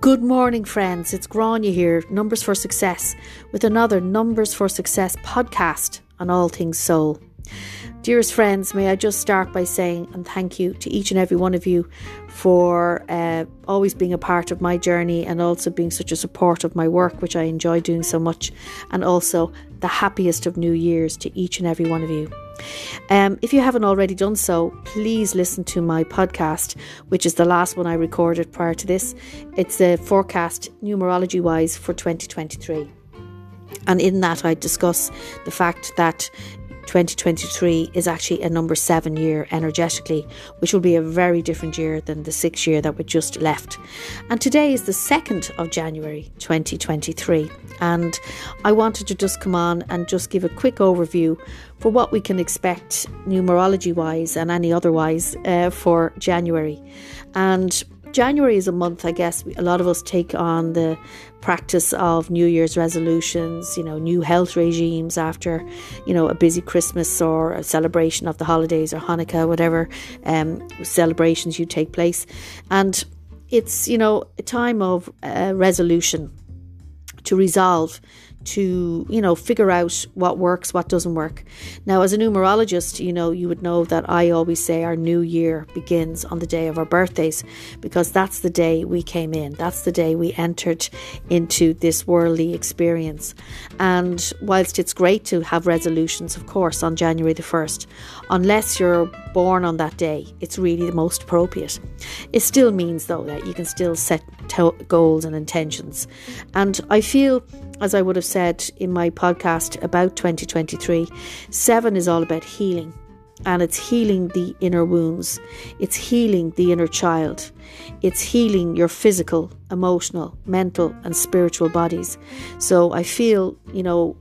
Good morning, friends. It's Grania here, Numbers for Success, with another Numbers for Success podcast on all things soul. Dearest friends, may I just start by saying and thank you to each and every one of you for uh, always being a part of my journey and also being such a support of my work, which I enjoy doing so much, and also the happiest of New Years to each and every one of you. Um, if you haven't already done so, please listen to my podcast, which is the last one I recorded prior to this. It's a forecast numerology wise for 2023. And in that, I discuss the fact that 2023 is actually a number seven year energetically, which will be a very different year than the six year that we just left. And today is the 2nd of January 2023. And I wanted to just come on and just give a quick overview for what we can expect numerology wise and any otherwise uh, for January. And January is a month, I guess, a lot of us take on the practice of New Year's resolutions, you know, new health regimes after, you know, a busy Christmas or a celebration of the holidays or Hanukkah, whatever um, celebrations you take place. And it's, you know, a time of uh, resolution to resolve to, you know, figure out what works, what doesn't work. Now, as a numerologist, you know, you would know that I always say our new year begins on the day of our birthdays because that's the day we came in. That's the day we entered into this worldly experience. And whilst it's great to have resolutions, of course, on January the 1st, unless you're born on that day, it's really the most appropriate. It still means, though, that you can still set to- goals and intentions. And I feel as I would have said in my podcast about 2023, seven is all about healing. And it's healing the inner wounds. It's healing the inner child. It's healing your physical, emotional, mental, and spiritual bodies. So I feel, you know,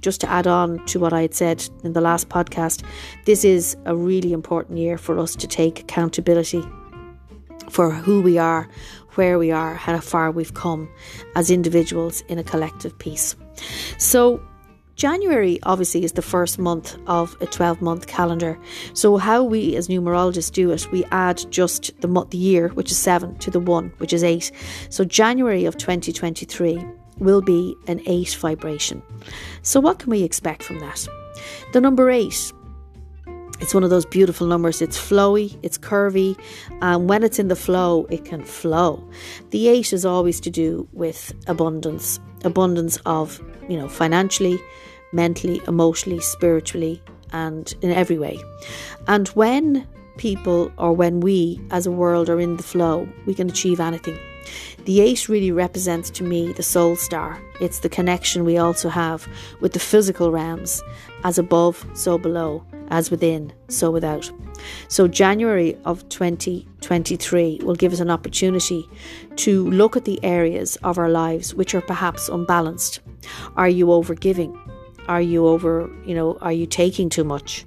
just to add on to what I had said in the last podcast, this is a really important year for us to take accountability for who we are, where we are, how far we've come as individuals in a collective piece. So, January obviously is the first month of a 12 month calendar. So, how we as numerologists do it, we add just the, month, the year, which is 7, to the 1, which is 8. So, January of 2023 will be an 8 vibration. So, what can we expect from that? The number 8 it's one of those beautiful numbers. It's flowy, it's curvy, and when it's in the flow, it can flow. The eight is always to do with abundance abundance of, you know, financially, mentally, emotionally, spiritually, and in every way. And when people or when we as a world are in the flow, we can achieve anything. The eight really represents to me the soul star. It's the connection we also have with the physical realms, as above, so below as within, so without. So, January of 2023 will give us an opportunity to look at the areas of our lives which are perhaps unbalanced. Are you over giving? Are you over, you know, are you taking too much?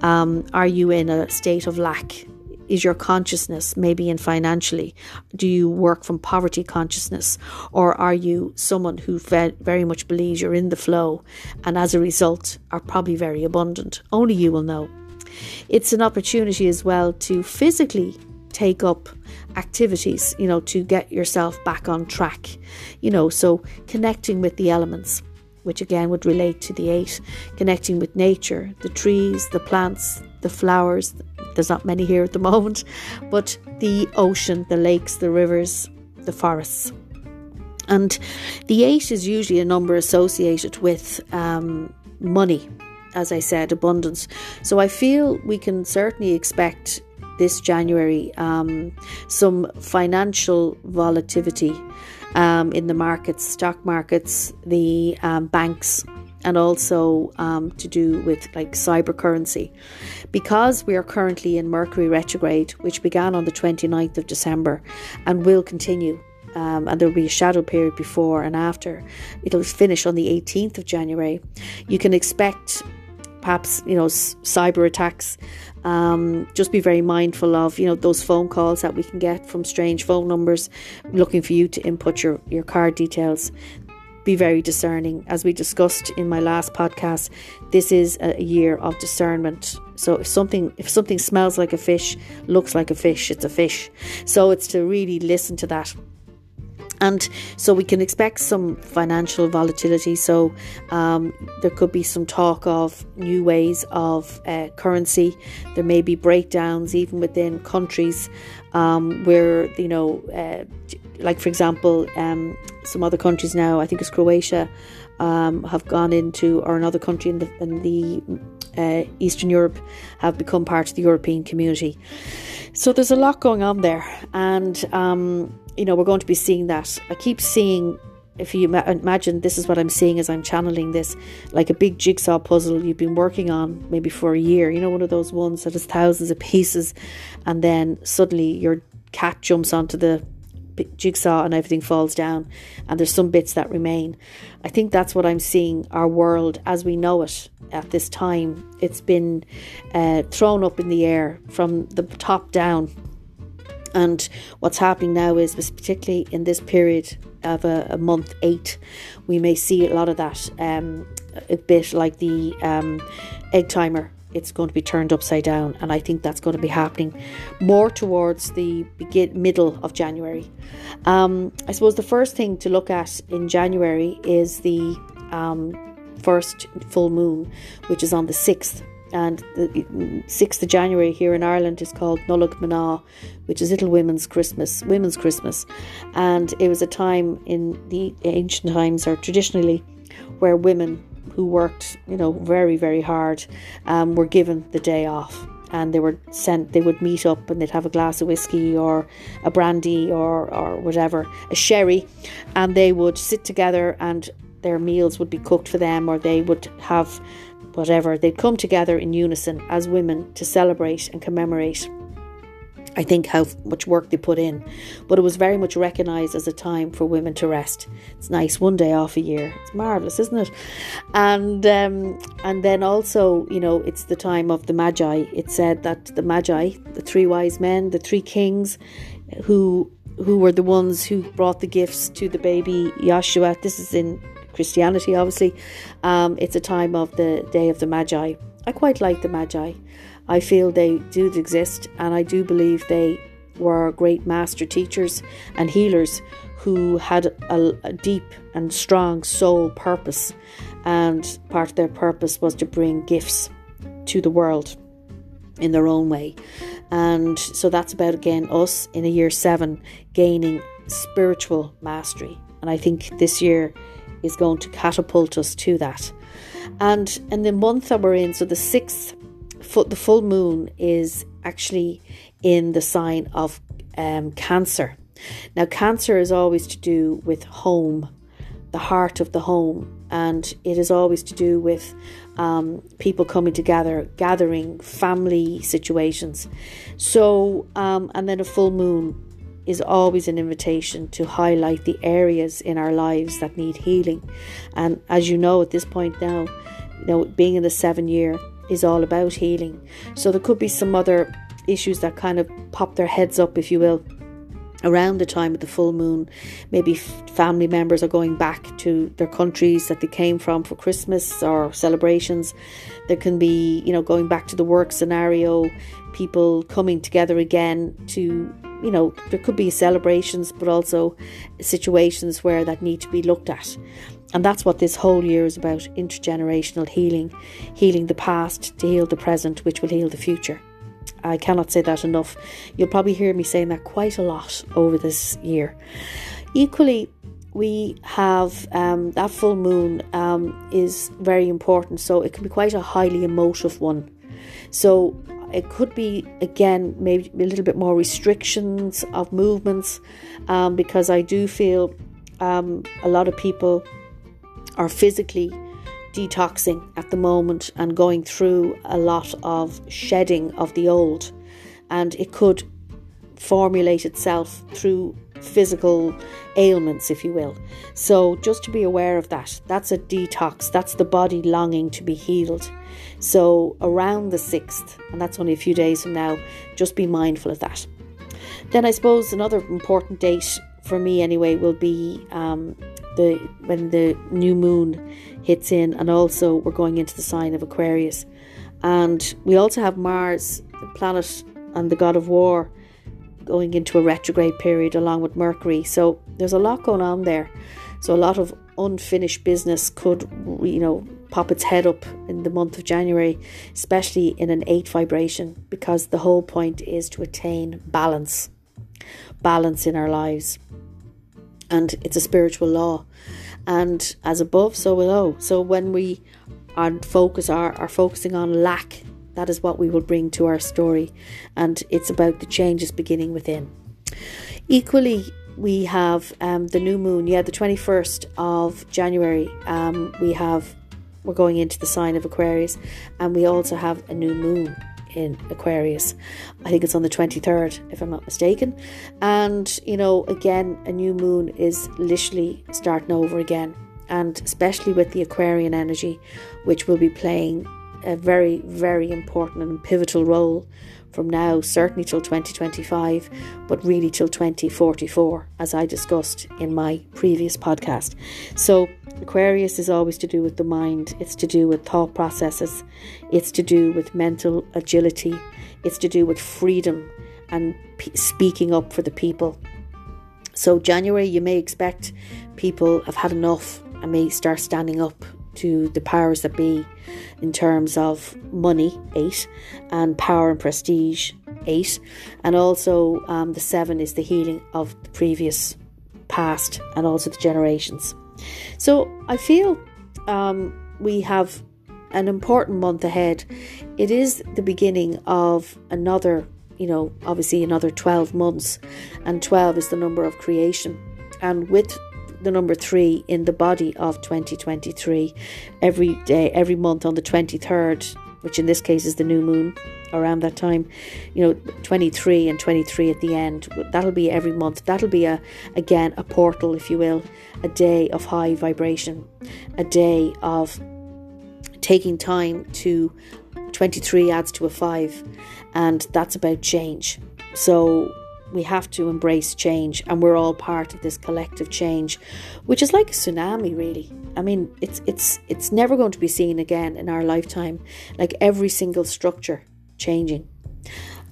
Um, are you in a state of lack? Is your consciousness maybe in financially? Do you work from poverty consciousness? Or are you someone who very much believes you're in the flow and as a result are probably very abundant? Only you will know. It's an opportunity as well to physically take up activities, you know, to get yourself back on track, you know, so connecting with the elements which again would relate to the eight, connecting with nature, the trees, the plants, the flowers. There's not many here at the moment, but the ocean, the lakes, the rivers, the forests. And the eight is usually a number associated with um, money, as I said, abundance. So I feel we can certainly expect this January um, some financial volatility um, in the markets, stock markets, the um, banks, and also um, to do with like cyber currency. Because we are currently in Mercury retrograde, which began on the 29th of December and will continue. Um, and there will be a shadow period before and after. It'll finish on the 18th of January. You can expect perhaps you know cyber attacks um, just be very mindful of you know those phone calls that we can get from strange phone numbers looking for you to input your, your card details be very discerning as we discussed in my last podcast this is a year of discernment so if something if something smells like a fish looks like a fish it's a fish so it's to really listen to that and so we can expect some financial volatility. So um, there could be some talk of new ways of uh, currency. There may be breakdowns even within countries um, where you know, uh, like for example, um, some other countries now. I think it's Croatia. Um, have gone into, or another country in the, in the uh, Eastern Europe have become part of the European community. So there's a lot going on there, and um, you know, we're going to be seeing that. I keep seeing, if you imagine, this is what I'm seeing as I'm channeling this, like a big jigsaw puzzle you've been working on maybe for a year. You know, one of those ones that has thousands of pieces, and then suddenly your cat jumps onto the jigsaw and everything falls down, and there's some bits that remain. I think that's what I'm seeing our world as we know it at this time. It's been uh, thrown up in the air from the top down and what's happening now is, particularly in this period of a, a month eight, we may see a lot of that. Um, a bit like the um, egg timer, it's going to be turned upside down, and I think that's going to be happening more towards the begin middle of January. Um, I suppose the first thing to look at in January is the um, first full moon, which is on the sixth and the 6th of January here in Ireland is called Nollaig Mná, which is Little Women's Christmas, Women's Christmas. And it was a time in the ancient times, or traditionally, where women who worked, you know, very, very hard um, were given the day off. And they were sent, they would meet up and they'd have a glass of whiskey or a brandy or, or whatever, a sherry, and they would sit together and their meals would be cooked for them or they would have whatever, they'd come together in unison as women to celebrate and commemorate. I think how much work they put in, but it was very much recognised as a time for women to rest. It's nice, one day off a year. It's marvelous, isn't it? And um, and then also, you know, it's the time of the Magi. It said that the Magi, the three wise men, the three kings, who who were the ones who brought the gifts to the baby Yeshua. This is in Christianity, obviously. Um, it's a time of the Day of the Magi. I quite like the Magi. I feel they do exist, and I do believe they were great master teachers and healers who had a, a deep and strong soul purpose. And part of their purpose was to bring gifts to the world in their own way. And so that's about again us in a year seven gaining spiritual mastery. And I think this year is going to catapult us to that. And in the month that we're in, so the sixth, the full moon is actually in the sign of um, Cancer. Now, Cancer is always to do with home, the heart of the home, and it is always to do with um, people coming together, gathering, family situations. So, um, and then a full moon is always an invitation to highlight the areas in our lives that need healing. And as you know, at this point now, you know, being in the seven year is all about healing. So there could be some other issues that kind of pop their heads up, if you will, around the time of the full moon. Maybe family members are going back to their countries that they came from for Christmas or celebrations. There can be, you know, going back to the work scenario, people coming together again to you know, there could be celebrations, but also situations where that need to be looked at. And that's what this whole year is about intergenerational healing, healing the past to heal the present, which will heal the future. I cannot say that enough. You'll probably hear me saying that quite a lot over this year. Equally, we have um, that full moon um, is very important, so it can be quite a highly emotive one. So it could be again maybe a little bit more restrictions of movements um, because I do feel um, a lot of people are physically detoxing at the moment and going through a lot of shedding of the old, and it could formulate itself through physical ailments, if you will. So, just to be aware of that, that's a detox, that's the body longing to be healed. So, around the 6th, and that's only a few days from now, just be mindful of that. Then, I suppose another important date for me, anyway, will be um, the when the new moon hits in, and also we're going into the sign of Aquarius. And we also have Mars, the planet and the god of war, going into a retrograde period along with Mercury. So there's a lot going on there. So a lot of unfinished business could, you know, pop its head up in the month of January, especially in an eight vibration, because the whole point is to attain balance, balance in our lives. And it's a spiritual law. And as above, so below. So when we our focus are, are focusing on lack, that is what we will bring to our story. And it's about the changes beginning within. Equally, we have um, the new moon. Yeah, the 21st of January, um, we have we're going into the sign of Aquarius, and we also have a new moon in Aquarius. I think it's on the 23rd, if I'm not mistaken. And, you know, again, a new moon is literally starting over again. And especially with the Aquarian energy, which will be playing a very, very important and pivotal role from now, certainly till 2025, but really till 2044, as I discussed in my previous podcast. So, Aquarius is always to do with the mind, it's to do with thought processes, it's to do with mental agility, it's to do with freedom and p- speaking up for the people. So, January, you may expect people have had enough and may start standing up to the powers that be in terms of money, eight, and power and prestige, eight, and also um, the seven is the healing of the previous past and also the generations. So I feel um, we have an important month ahead. It is the beginning of another, you know, obviously another 12 months, and 12 is the number of creation. And with the number three in the body of 2023 every day, every month on the 23rd, which in this case is the new moon around that time you know 23 and 23 at the end that'll be every month. That'll be a again a portal if you will a day of high vibration a day of taking time to 23 adds to a 5 and that's about change. So we have to embrace change and we're all part of this collective change which is like a tsunami really. I mean it's it's it's never going to be seen again in our lifetime. Like every single structure changing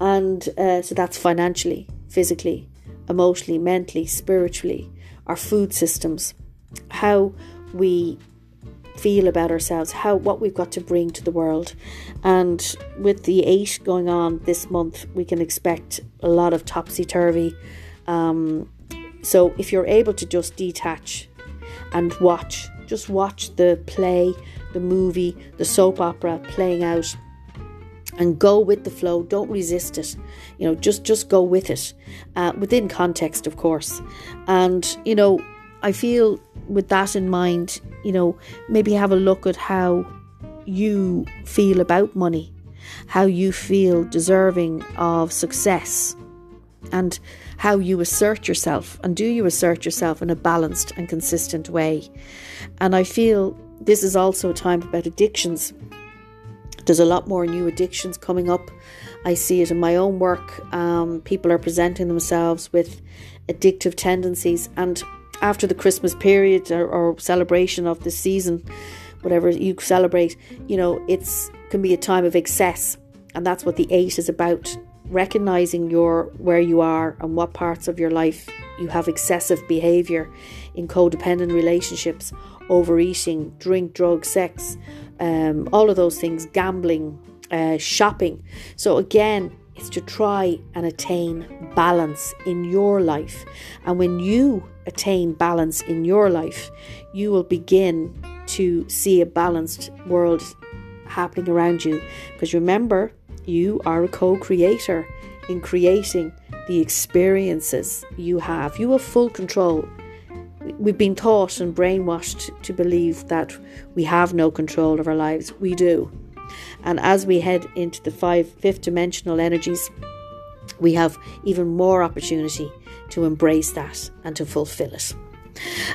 and uh, so that's financially physically emotionally mentally spiritually our food systems how we feel about ourselves, how what we've got to bring to the world. And with the eight going on this month, we can expect a lot of topsy turvy. Um, so if you're able to just detach and watch, just watch the play, the movie, the soap opera playing out and go with the flow don't resist it you know just just go with it uh, within context of course and you know i feel with that in mind, you know, maybe have a look at how you feel about money, how you feel deserving of success, and how you assert yourself. And do you assert yourself in a balanced and consistent way? And I feel this is also a time about addictions. There's a lot more new addictions coming up. I see it in my own work. Um, people are presenting themselves with addictive tendencies, and after the Christmas period or, or celebration of the season, whatever you celebrate, you know, it's can be a time of excess, and that's what the eight is about. Recognizing your where you are and what parts of your life you have excessive behavior in codependent relationships, overeating, drink, drug, sex, um, all of those things, gambling, uh, shopping. So again, it's to try and attain balance in your life. And when you attain balance in your life, you will begin to see a balanced world happening around you. Because remember, you are a co creator in creating the experiences you have. You have full control. We've been taught and brainwashed to believe that we have no control of our lives. We do. And as we head into the five fifth dimensional energies, we have even more opportunity to embrace that and to fulfill it.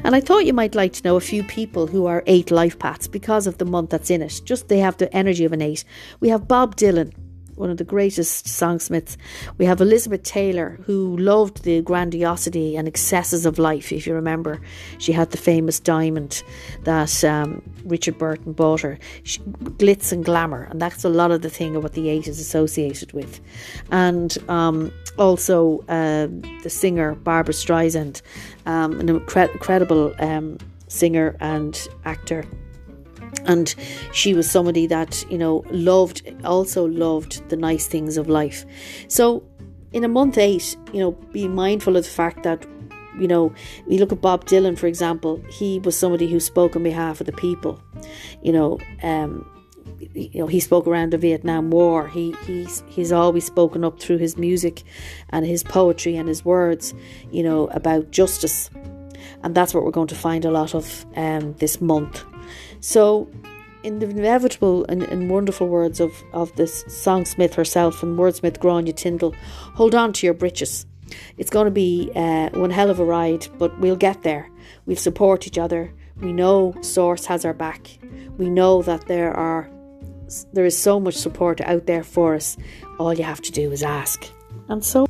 And I thought you might like to know a few people who are eight life paths because of the month that's in it. Just they have the energy of an eight. We have Bob Dylan, one of the greatest songsmiths. We have Elizabeth Taylor, who loved the grandiosity and excesses of life. If you remember, she had the famous diamond that um, Richard Burton bought her. She, glitz and glamour, and that's a lot of the thing of what the eight is associated with. And um, also um, the singer Barbra Streisand, um, an incre- incredible um, singer and actor. And she was somebody that, you know, loved, also loved the nice things of life. So in a month eight, you know, be mindful of the fact that you know, you look at Bob Dylan, for example, he was somebody who spoke on behalf of the people. You know, um, you know, he spoke around the Vietnam War. He he's he's always spoken up through his music and his poetry and his words, you know, about justice. And that's what we're going to find a lot of um, this month. So in the inevitable and, and, wonderful words of, of this songsmith herself and wordsmith Grania Tyndall, hold on to your britches. It's going to be uh, one hell of a ride, but we'll get there. We'll support each other. We know Source has our back. We know that there are there is so much support out there for us. All you have to do is ask. And so